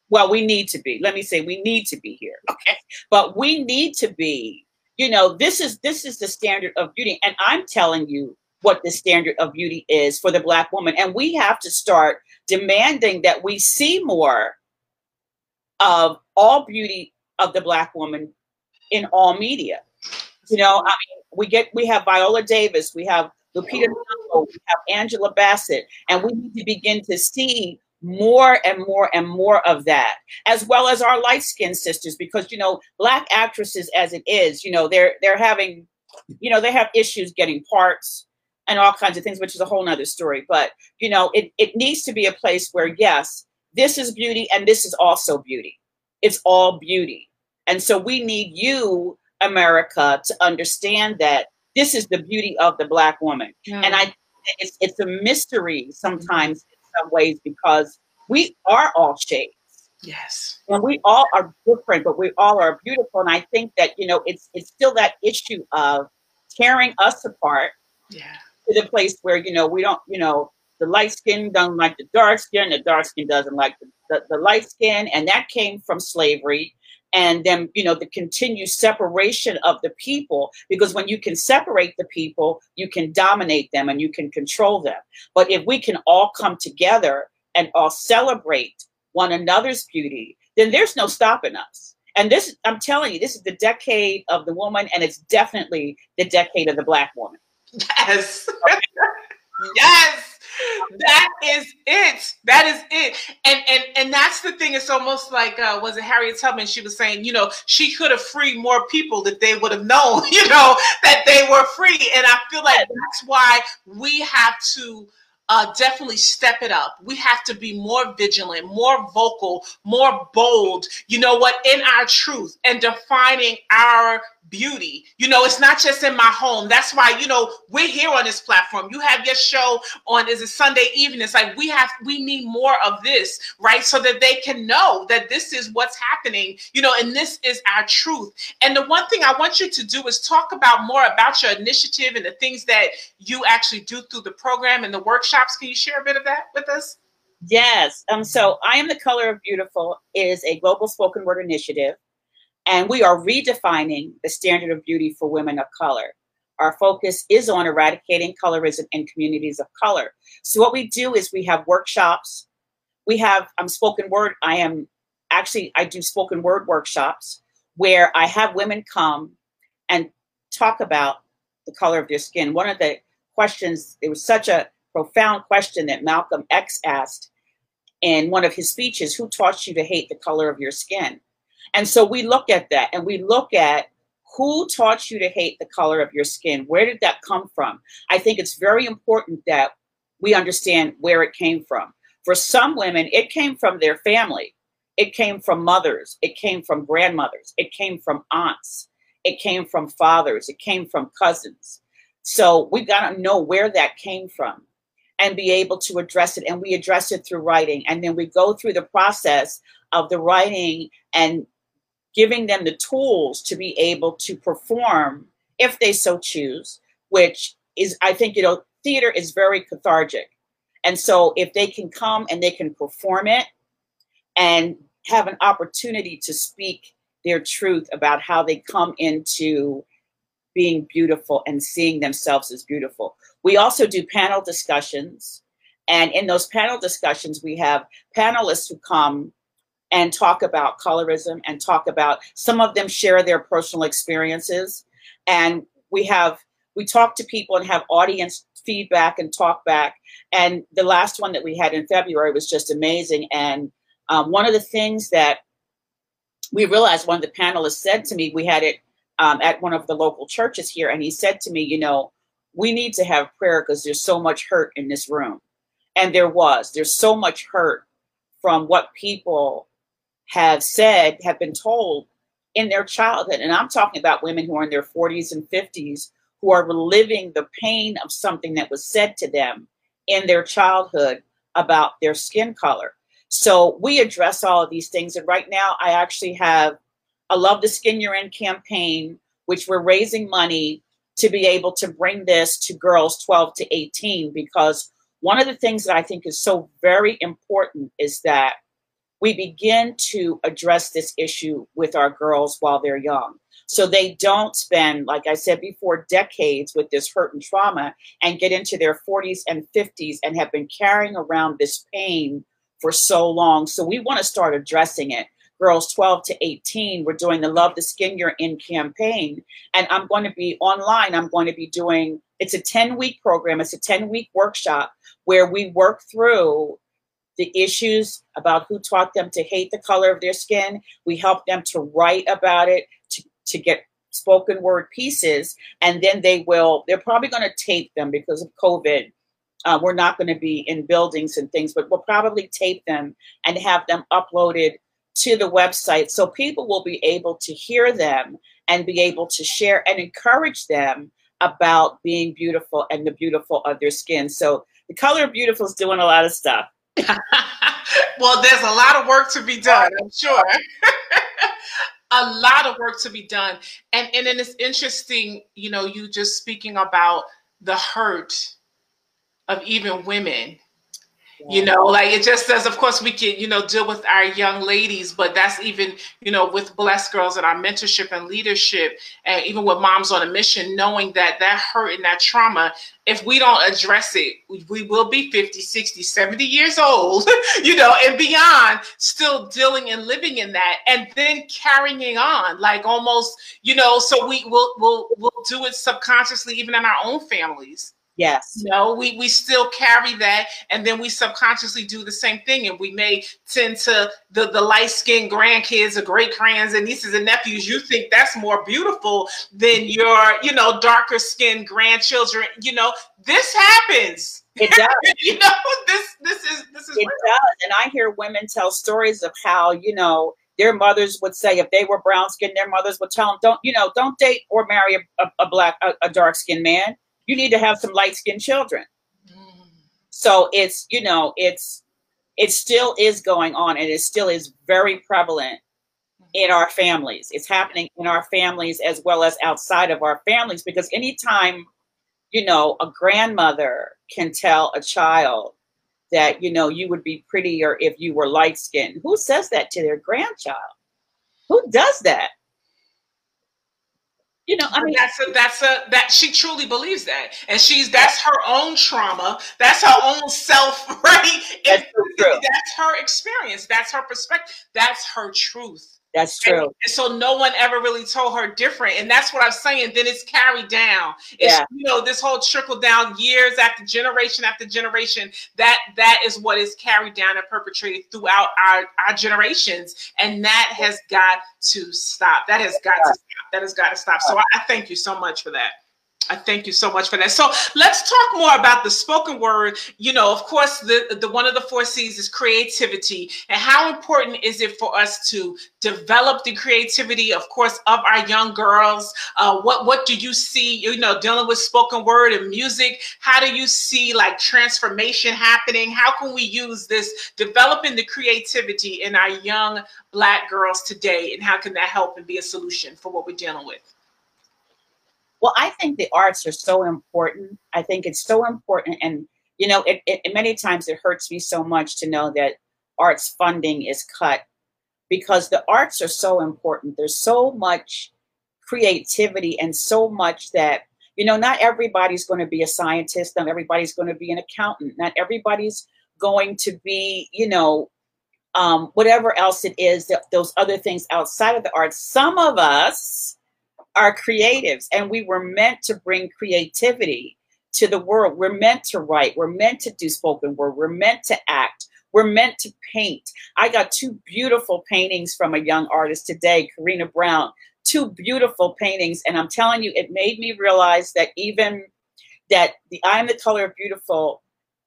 Speaker 2: Well, we need to be. Let me say we need to be here. Okay. But we need to be, you know, this is this is the standard of beauty. And I'm telling you what the standard of beauty is for the black woman. And we have to start demanding that we see more of all beauty of the black woman in all media. You know, I mean, we get we have Viola Davis, we have Lupita Nyong'o, we have Angela Bassett, and we need to begin to see more and more and more of that, as well as our light skinned sisters, because you know, black actresses as it is, you know, they're they're having, you know, they have issues getting parts and all kinds of things, which is a whole nother story. But you know, it, it needs to be a place where yes, this is beauty and this is also beauty. It's all beauty. And so we need you, America, to understand that this is the beauty of the black woman. And I it's it's a mystery mm-hmm. sometimes in some ways because we are all shades.
Speaker 1: Yes.
Speaker 2: And we all are different, but we all are beautiful. And I think that, you know, it's it's still that issue of tearing us apart.
Speaker 1: Yeah.
Speaker 2: To the place where, you know, we don't, you know, the light skin doesn't like the dark skin, the dark skin doesn't like the, the, the light skin. And that came from slavery and then you know the continued separation of the people because when you can separate the people you can dominate them and you can control them but if we can all come together and all celebrate one another's beauty then there's no stopping us and this i'm telling you this is the decade of the woman and it's definitely the decade of the black woman
Speaker 1: yes yes that is it. That is it. And and and that's the thing. It's almost like uh, was it Harriet Tubman? She was saying, you know, she could have freed more people if they would have known, you know, that they were free. And I feel like that's why we have to uh, definitely step it up. We have to be more vigilant, more vocal, more bold, you know what, in our truth and defining our beauty. You know, it's not just in my home. That's why, you know, we're here on this platform. You have your show on is a Sunday evening. It's like we have we need more of this, right? So that they can know that this is what's happening, you know, and this is our truth. And the one thing I want you to do is talk about more about your initiative and the things that you actually do through the program and the workshops. Can you share a bit of that with us?
Speaker 2: Yes. Um, so I am the color of beautiful is a global spoken word initiative and we are redefining the standard of beauty for women of color. Our focus is on eradicating colorism in communities of color. So what we do is we have workshops. We have um, spoken word. I am actually I do spoken word workshops where I have women come and talk about the color of their skin. One of the questions, it was such a profound question that Malcolm X asked in one of his speeches, who taught you to hate the color of your skin? And so we look at that and we look at who taught you to hate the color of your skin? Where did that come from? I think it's very important that we understand where it came from. For some women, it came from their family, it came from mothers, it came from grandmothers, it came from aunts, it came from fathers, it came from cousins. So we've got to know where that came from and be able to address it. And we address it through writing. And then we go through the process of the writing and giving them the tools to be able to perform if they so choose, which is, I think, you know, theater is very cathartic. And so if they can come and they can perform it and have an opportunity to speak their truth about how they come into being beautiful and seeing themselves as beautiful. We also do panel discussions. And in those panel discussions, we have panelists who come and talk about colorism and talk about some of them share their personal experiences. And we have we talk to people and have audience feedback and talk back and the last one that we had in february was just amazing. And um, one of the things that we realized one of the panelists said to me we had it um, at one of the local churches here and he said to me you know we need to have prayer because there's so much hurt in this room and there was there's so much hurt from what people have said, have been told in their childhood. And I'm talking about women who are in their 40s and 50s who are reliving the pain of something that was said to them in their childhood about their skin color. So we address all of these things. And right now, I actually have a Love the Skin You're In campaign, which we're raising money to be able to bring this to girls 12 to 18 because one of the things that I think is so very important is that we begin to address this issue with our girls while they're young. So they don't spend, like I said before, decades with this hurt and trauma and get into their 40s and 50s and have been carrying around this pain for so long. So we want to start addressing it. Girls 12 to 18, we're doing the Love the Skin You're In campaign. And I'm going to be online. I'm going to be doing, it's a 10 week program, it's a 10 week workshop where we work through the issues about who taught them to hate the color of their skin. We help them to write about it, to, to get spoken word pieces, and then they will, they're probably going to tape them because of COVID. Uh, we're not going to be in buildings and things, but we'll probably tape them and have them uploaded to the website so people will be able to hear them and be able to share and encourage them about being beautiful and the beautiful of their skin. So the color beautiful is doing a lot of stuff.
Speaker 1: well, there's a lot of work to be done, I'm sure. a lot of work to be done. And and then it's interesting, you know, you just speaking about the hurt of even women you know like it just says of course we can you know deal with our young ladies but that's even you know with blessed girls and our mentorship and leadership and even with moms on a mission knowing that that hurt and that trauma if we don't address it we will be 50 60 70 years old you know and beyond still dealing and living in that and then carrying on like almost you know so we will we'll, we'll do it subconsciously even in our own families
Speaker 2: Yes.
Speaker 1: You know, we, we still carry that and then we subconsciously do the same thing. And we may tend to the, the light skinned grandkids or great grands and nieces and nephews, you think that's more beautiful than your, you know, darker skinned grandchildren. You know, this happens.
Speaker 2: It does.
Speaker 1: you know, this this is this is
Speaker 2: it real. does. And I hear women tell stories of how, you know, their mothers would say if they were brown skinned, their mothers would tell them, don't, you know, don't date or marry a, a, a black, a, a dark skinned man you need to have some light skinned children. Mm. So it's, you know, it's, it still is going on and it still is very prevalent in our families. It's happening in our families as well as outside of our families because anytime, you know, a grandmother can tell a child that, you know, you would be prettier if you were light skinned, who says that to their grandchild? Who does that? You know, I mean,
Speaker 1: that's a, that's a that she truly believes that, and she's that's her own trauma, that's her own self, right?
Speaker 2: That's,
Speaker 1: that's her experience, that's her perspective, that's her truth.
Speaker 2: That's true. And,
Speaker 1: and, so no one ever really told her different. And that's what I'm saying. Then it's carried down. It's yeah. you know, this whole trickle down years after generation after generation. That that is what is carried down and perpetrated throughout our, our generations. And that has got to stop. That has got to stop. That has got to stop. So I, I thank you so much for that. I thank you so much for that. So let's talk more about the spoken word. You know, of course, the, the one of the four C's is creativity. And how important is it for us to develop the creativity, of course, of our young girls? Uh, what what do you see, you know, dealing with spoken word and music? How do you see like transformation happening? How can we use this developing the creativity in our young black girls today? And how can that help and be a solution for what we're dealing with?
Speaker 2: Well, I think the arts are so important. I think it's so important. And, you know, it, it, many times it hurts me so much to know that arts funding is cut because the arts are so important. There's so much creativity and so much that, you know, not everybody's going to be a scientist, not everybody's going to be an accountant, not everybody's going to be, you know, um, whatever else it is, that, those other things outside of the arts. Some of us, are creatives and we were meant to bring creativity to the world. We're meant to write. We're meant to do spoken word. We're meant to act. We're meant to paint. I got two beautiful paintings from a young artist today, Karina Brown. Two beautiful paintings. And I'm telling you, it made me realize that even that the I am the color of beautiful,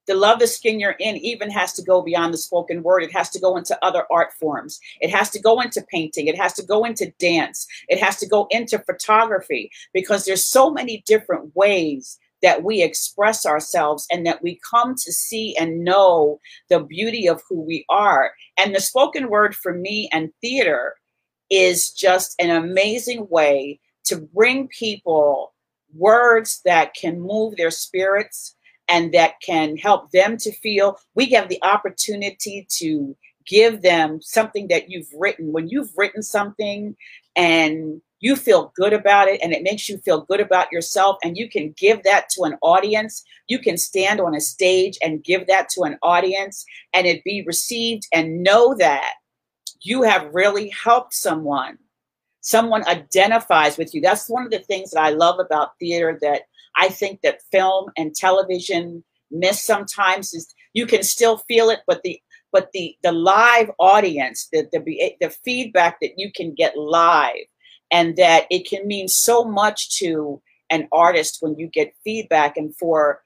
Speaker 2: the love the skin you're in even has to go beyond the spoken word. It has to go into other art forms. It has to go into painting. It has to go into dance. It has to go into photography because there's so many different ways that we express ourselves and that we come to see and know the beauty of who we are. And the spoken word for me and theater is just an amazing way to bring people words that can move their spirits and that can help them to feel. We have the opportunity to give them something that you've written. When you've written something and you feel good about it and it makes you feel good about yourself and you can give that to an audience you can stand on a stage and give that to an audience and it be received and know that you have really helped someone someone identifies with you that's one of the things that i love about theater that i think that film and television miss sometimes is you can still feel it but the but the the live audience the the, the feedback that you can get live and that it can mean so much to an artist when you get feedback and for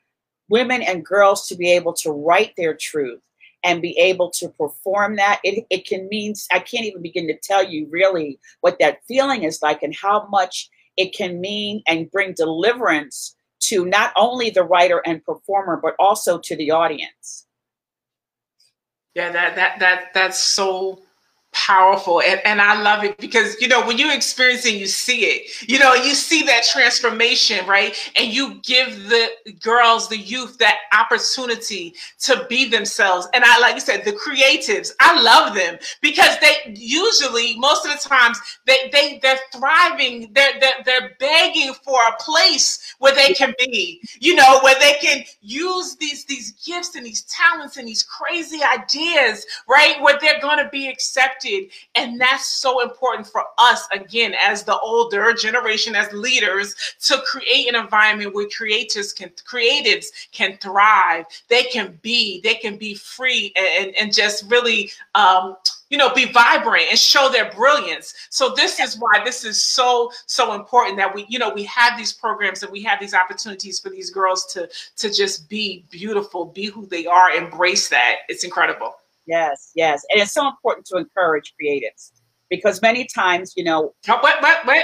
Speaker 2: women and girls to be able to write their truth and be able to perform that it, it can mean i can't even begin to tell you really what that feeling is like and how much it can mean and bring deliverance to not only the writer and performer but also to the audience.
Speaker 1: Yeah that that that that's so powerful and, and i love it because you know when you experience it you see it. You know you see that transformation right? And you give the girls the youth that opportunity to be themselves. And i like you said the creatives i love them because they usually most of the times they, they they're thriving. They're, they're they're begging for a place where they can be you know where they can use these these gifts and these talents and these crazy ideas right? Where they're going to be accepted and that's so important for us, again, as the older generation, as leaders, to create an environment where creators can creatives can thrive. They can be, they can be free and, and just really um, you know, be vibrant and show their brilliance. So this is why this is so so important that we, you know, we have these programs and we have these opportunities for these girls to to just be beautiful, be who they are, embrace that. It's incredible.
Speaker 2: Yes, yes. And it's so important to encourage creatives because many times, you know.
Speaker 1: Wait, wait, wait.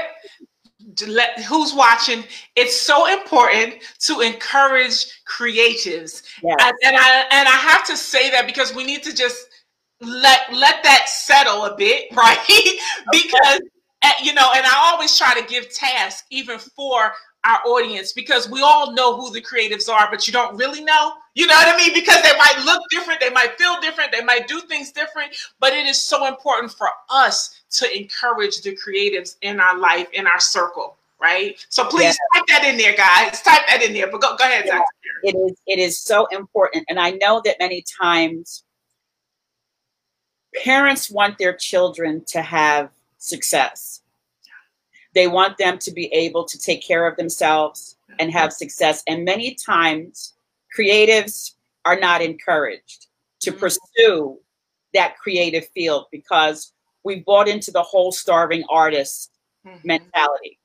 Speaker 1: Let, who's watching? It's so important to encourage creatives. Yes. And, and I and I have to say that because we need to just let let that settle a bit, right? because eh, you know, and I always try to give tasks even for our audience because we all know who the creatives are, but you don't really know. You know what I mean? Because they might look different, they might feel different, they might do things different, but it is so important for us to encourage the creatives in our life, in our circle, right? So please yeah. type that in there, guys. Type that in there. But go, go ahead, yeah.
Speaker 2: It is it is so important. And I know that many times parents want their children to have success they want them to be able to take care of themselves and have success. And many times, creatives are not encouraged to mm-hmm. pursue that creative field because we bought into the whole starving artist mm-hmm. mentality.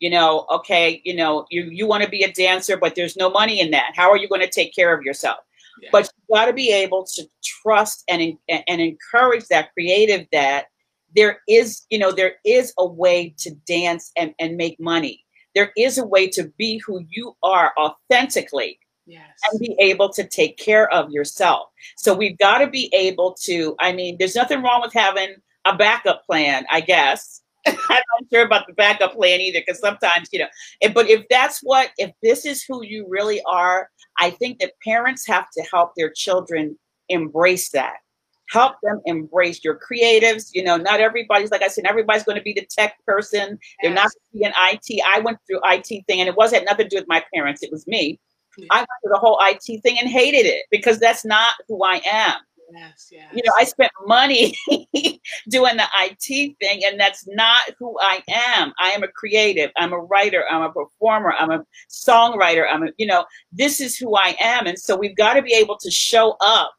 Speaker 2: You know, okay, you know, you, you want to be a dancer, but there's no money in that. How are you going to take care of yourself? Yeah. But you got to be able to trust and, and encourage that creative that there is, you know, there is a way to dance and, and make money. There is a way to be who you are authentically yes. and be able to take care of yourself. So we've got to be able to, I mean, there's nothing wrong with having a backup plan, I guess. I'm not sure about the backup plan either, because sometimes, you know, but if that's what, if this is who you really are, I think that parents have to help their children embrace that help them embrace your creatives. You know, not everybody's like I said, everybody's going to be the tech person. They're not to be an IT. I went through IT thing, and it was had nothing to do with my parents. It was me. Yeah. I went through the whole IT thing and hated it because that's not who I am.
Speaker 1: Yes, yes.
Speaker 2: You know, I spent money doing the IT thing, and that's not who I am. I am a creative. I'm a writer. I'm a performer. I'm a songwriter. I'm a, you know, this is who I am. And so we've got to be able to show up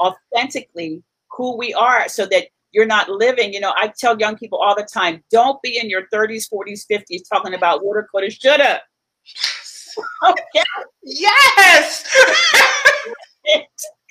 Speaker 2: authentically who we are so that you're not living. You know, I tell young people all the time don't be in your 30s, 40s, 50s talking about woulda, coulda, shoulda.
Speaker 1: okay. Yes.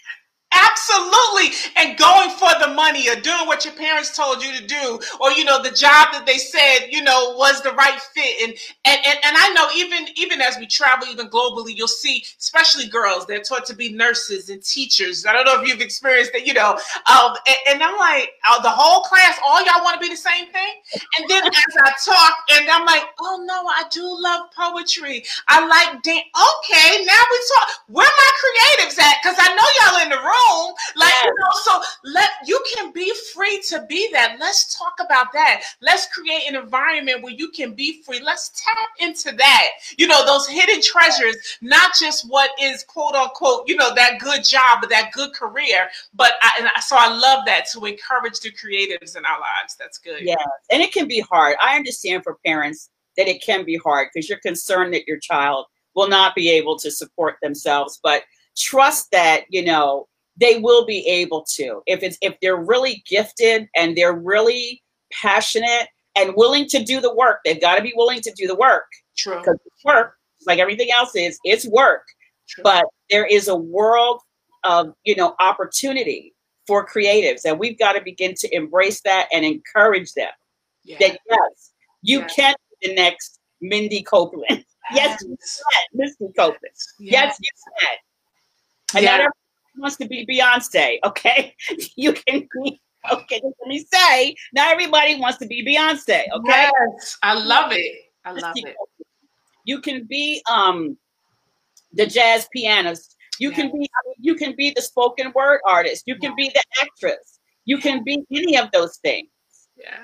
Speaker 1: Absolutely. And going for the money or doing what your parents told you to do, or you know, the job that they said, you know, was the right fit. And and and, and I know even even as we travel, even globally, you'll see, especially girls, they're taught to be nurses and teachers. I don't know if you've experienced that, you know. Um, and, and I'm like, oh, the whole class, all y'all want to be the same thing. And then as I talk, and I'm like, oh no, I do love poetry. I like dance. Okay, now we talk. Where my creatives at? Because I know y'all in the room home. Like, yes. you know, so let you can be free to be that. Let's talk about that. Let's create an environment where you can be free. Let's tap into that. You know, those hidden treasures, not just what is quote unquote, you know, that good job or that good career. But I, and I, so I love that to encourage the creatives in our lives. That's good.
Speaker 2: Yeah. And it can be hard. I understand for parents that it can be hard because you're concerned that your child will not be able to support themselves. But trust that, you know, they will be able to. If it's if they're really gifted and they're really passionate and willing to do the work they've got to be willing to do the work.
Speaker 1: True.
Speaker 2: Because work like everything else is it's work. True. but there is a world of you know opportunity for creatives and we've got to begin to embrace that and encourage them. Yeah. that yes you yeah. can be the next mindy copeland. Yes, yes. you can misty copeland. Yes, yes you can. And yeah. not wants to be Beyonce, okay? You can be okay. Let me say, not everybody wants to be Beyonce, okay?
Speaker 1: Yes, I love it. I love it.
Speaker 2: You can be um the jazz pianist. You yes. can be you can be the spoken word artist. You can be the actress. You can be any of those things.
Speaker 1: Yeah.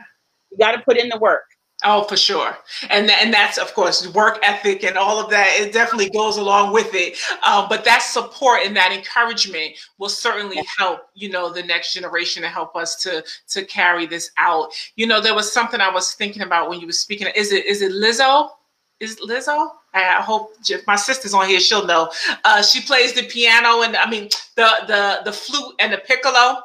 Speaker 2: You got to put in the work.
Speaker 1: Oh, for sure, and and that's of course work ethic and all of that. It definitely goes along with it. Um, but that support and that encouragement will certainly help. You know, the next generation to help us to to carry this out. You know, there was something I was thinking about when you were speaking. Is it is it Lizzo? Is Lizzo? I hope if my sister's on here, she'll know. Uh, she plays the piano and I mean the the the flute and the piccolo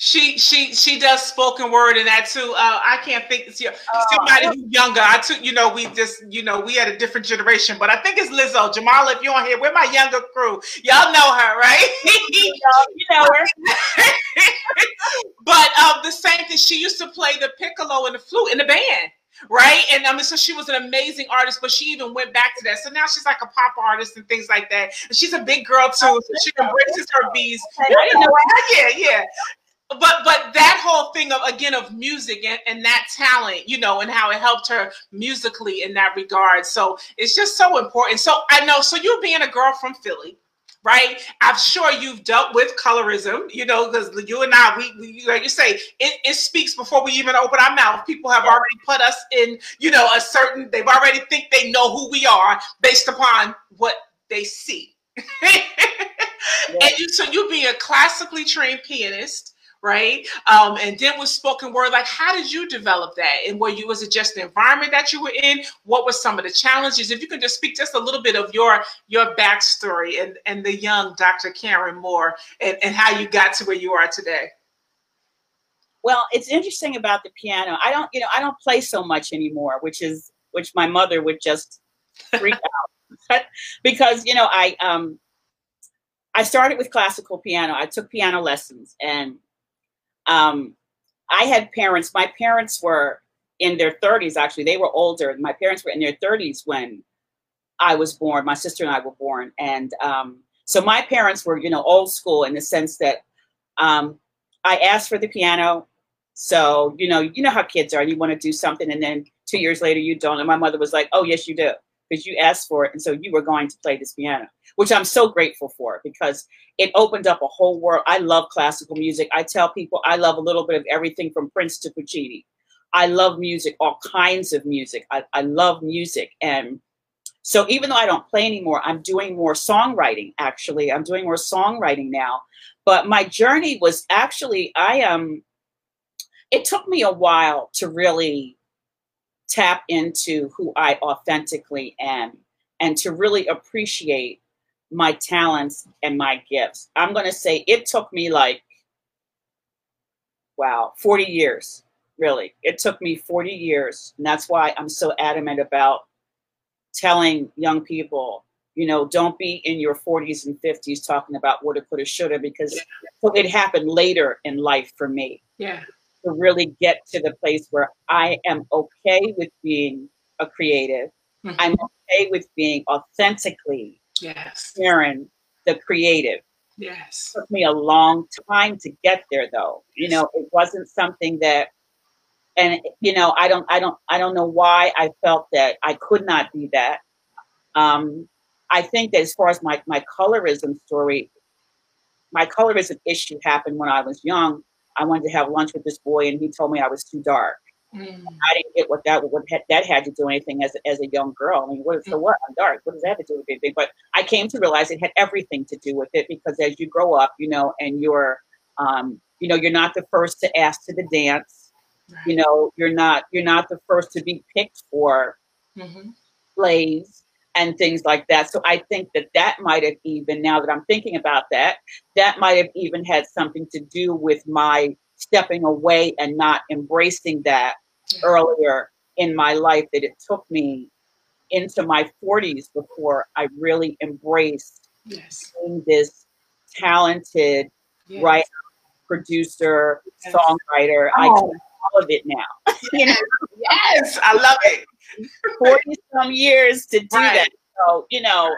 Speaker 1: she she she does spoken word and that too. Uh, I can't think it's your, uh, somebody who's younger. I took you know we just you know we had a different generation, but I think it's Lizzo. Jamal, if you're on here, we're my younger crew. Y'all know her, right?
Speaker 2: you know her.
Speaker 1: but um, the same thing. She used to play the piccolo and the flute in the band right? And I mean, so she was an amazing artist, but she even went back to that. So now she's like a pop artist and things like that. And she's a big girl too, so she embraces her bees. Yeah, yeah but but that whole thing of again of music and, and that talent you know and how it helped her musically in that regard. So it's just so important. So i know so you being a girl from philly right? I'm sure you've dealt with colorism you know because you and i we, we, like you say it, it speaks before we even open our mouth. People have already put us in you know a certain they've already think they know who we are based upon what they see. Yeah. and you so you being a classically trained pianist right? Um, and then with spoken word, like how did you develop that? And were you was it just the environment that you were in? What were some of the challenges? If you can just speak just a little bit of your your backstory and and the young Dr. Karen Moore and, and how you got to where you are today.
Speaker 2: Well, it's interesting about the piano. I don't, you know, I don't play so much anymore, which is which my mother would just freak out because you know I um I started with classical piano. I took piano lessons and um, I had parents, my parents were in their 30s, actually. They were older. My parents were in their 30s when I was born. My sister and I were born. And um, so my parents were, you know, old school in the sense that um, I asked for the piano. So, you know, you know how kids are. You want to do something and then two years later you don't. And my mother was like, oh, yes, you do because you asked for it. And so you were going to play this piano, which I'm so grateful for because it opened up a whole world. I love classical music. I tell people I love a little bit of everything from Prince to Puccini. I love music, all kinds of music. I, I love music. And so even though I don't play anymore, I'm doing more songwriting, actually. I'm doing more songwriting now. But my journey was actually, I am, um, it took me a while to really tap into who I authentically am and to really appreciate my talents and my gifts. I'm going to say it took me like, wow, 40 years, really. It took me 40 years. And that's why I'm so adamant about telling young people, You know, don't be in your 40s and 50s talking about woulda, coulda, shoulda, because yeah. it happened later in life for me.
Speaker 1: Yeah.
Speaker 2: To really get to the place where I am okay with being a creative. Mm-hmm. I'm okay with being authentically
Speaker 1: yes.
Speaker 2: Karen, the creative.
Speaker 1: Yes.
Speaker 2: It took me a long time to get there though. You know, it wasn't something that and you know, I don't I don't I don't know why I felt that I could not be that. Um I think that as far as my, my colorism story, my colorism issue happened when I was young. I wanted to have lunch with this boy and he told me I was too dark. Mm. I didn't get what that what that had to do anything as as a young girl. I mean, what so what? I'm dark. What does that have to do with anything? But I came to realize it had everything to do with it because as you grow up, you know, and you're, um, you know, you're not the first to ask to the dance. Right. You know, you're not you're not the first to be picked for mm-hmm. plays and things like that. So I think that that might have even now that I'm thinking about that, that might have even had something to do with my stepping away and not embracing that yeah. earlier in my life that it took me into my 40s before I really embraced
Speaker 1: yes.
Speaker 2: being this talented yes. writer, producer, yes. songwriter. Oh. All of it now.
Speaker 1: you know? Yes, I love it.
Speaker 2: 40 some years to do right. that. So, you know,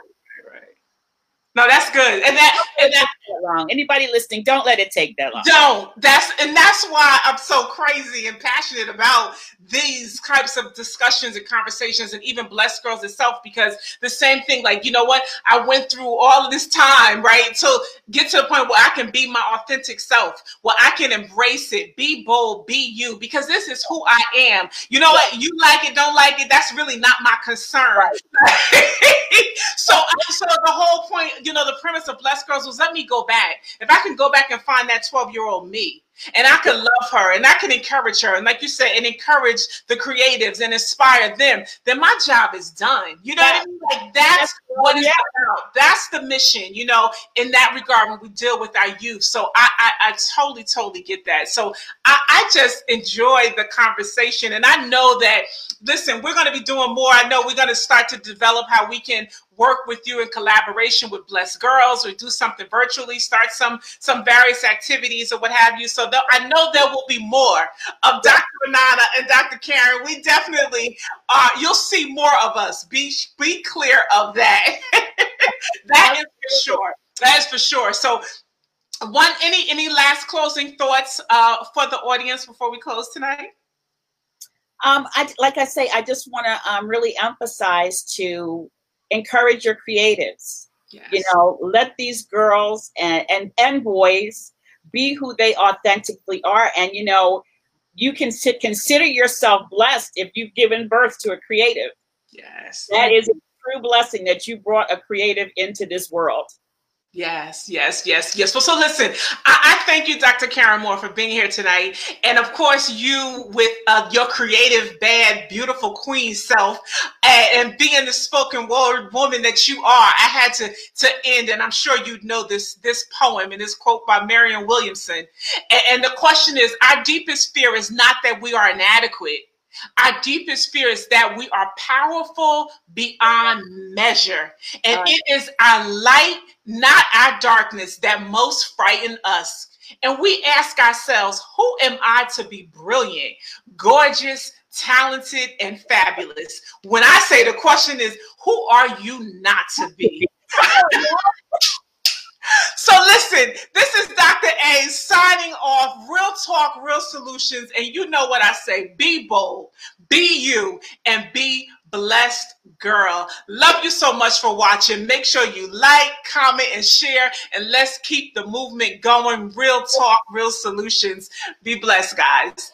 Speaker 1: no, that's good. And that, and that
Speaker 2: long. Anybody listening, don't let it take that long.
Speaker 1: Don't. That's and that's why I'm so crazy and passionate about these types of discussions and conversations and even Blessed Girls itself, because the same thing, like, you know what? I went through all of this time, right? To get to the point where I can be my authentic self, where I can embrace it, be bold, be you, because this is who I am. You know what? You like it, don't like it, that's really not my concern. Right. so so the whole point you know, the premise of Blessed Girls was let me go back. If I can go back and find that 12 year old me, and I can love her and I can encourage her, and like you said, and encourage the creatives and inspire them, then my job is done. You know yeah. what I mean? Like that's, that's what it's yeah. about. That's the mission, you know, in that regard when we deal with our youth. So I I, I totally, totally get that. So I, I just enjoy the conversation. And I know that listen, we're going to be doing more. I know we're going to start to develop how we can work with you in collaboration with Blessed Girls or do something virtually, start some some various activities or what have you. So I know there will be more of Dr. Renata and Dr. Karen. We definitely uh, you'll see more of us. Be be clear of that. that is for sure. That is for sure. So one any any last closing thoughts uh, for the audience before we close tonight?
Speaker 2: Um, I, like I say, I just want to um, really emphasize to encourage your creatives. Yes. You know, let these girls and, and, and boys be who they authentically are. And, you know, you can sit, consider yourself blessed if you've given birth to a creative.
Speaker 1: Yes.
Speaker 2: That is a true blessing that you brought a creative into this world.
Speaker 1: Yes, yes, yes, yes. Well, so listen, I, I, thank you, Dr. Karen Moore, for being here tonight. And of course, you with uh, your creative, bad, beautiful queen self and, and, being the spoken word woman that you are, I had to, to end. And I'm sure you know this, this poem and this quote by Marianne Williamson. And, and the question is, our deepest fear is not that we are inadequate. Our deepest fear is that we are powerful beyond measure. And right. it is our light, not our darkness, that most frighten us. And we ask ourselves, who am I to be brilliant, gorgeous, talented, and fabulous? When I say the question is, who are you not to be? So listen, this is Dr. A signing off. Real talk, real solutions. And you know what I say be bold, be you, and be blessed girl. Love you so much for watching. Make sure you like, comment, and share. And let's keep the movement going. Real talk, real solutions. Be blessed, guys.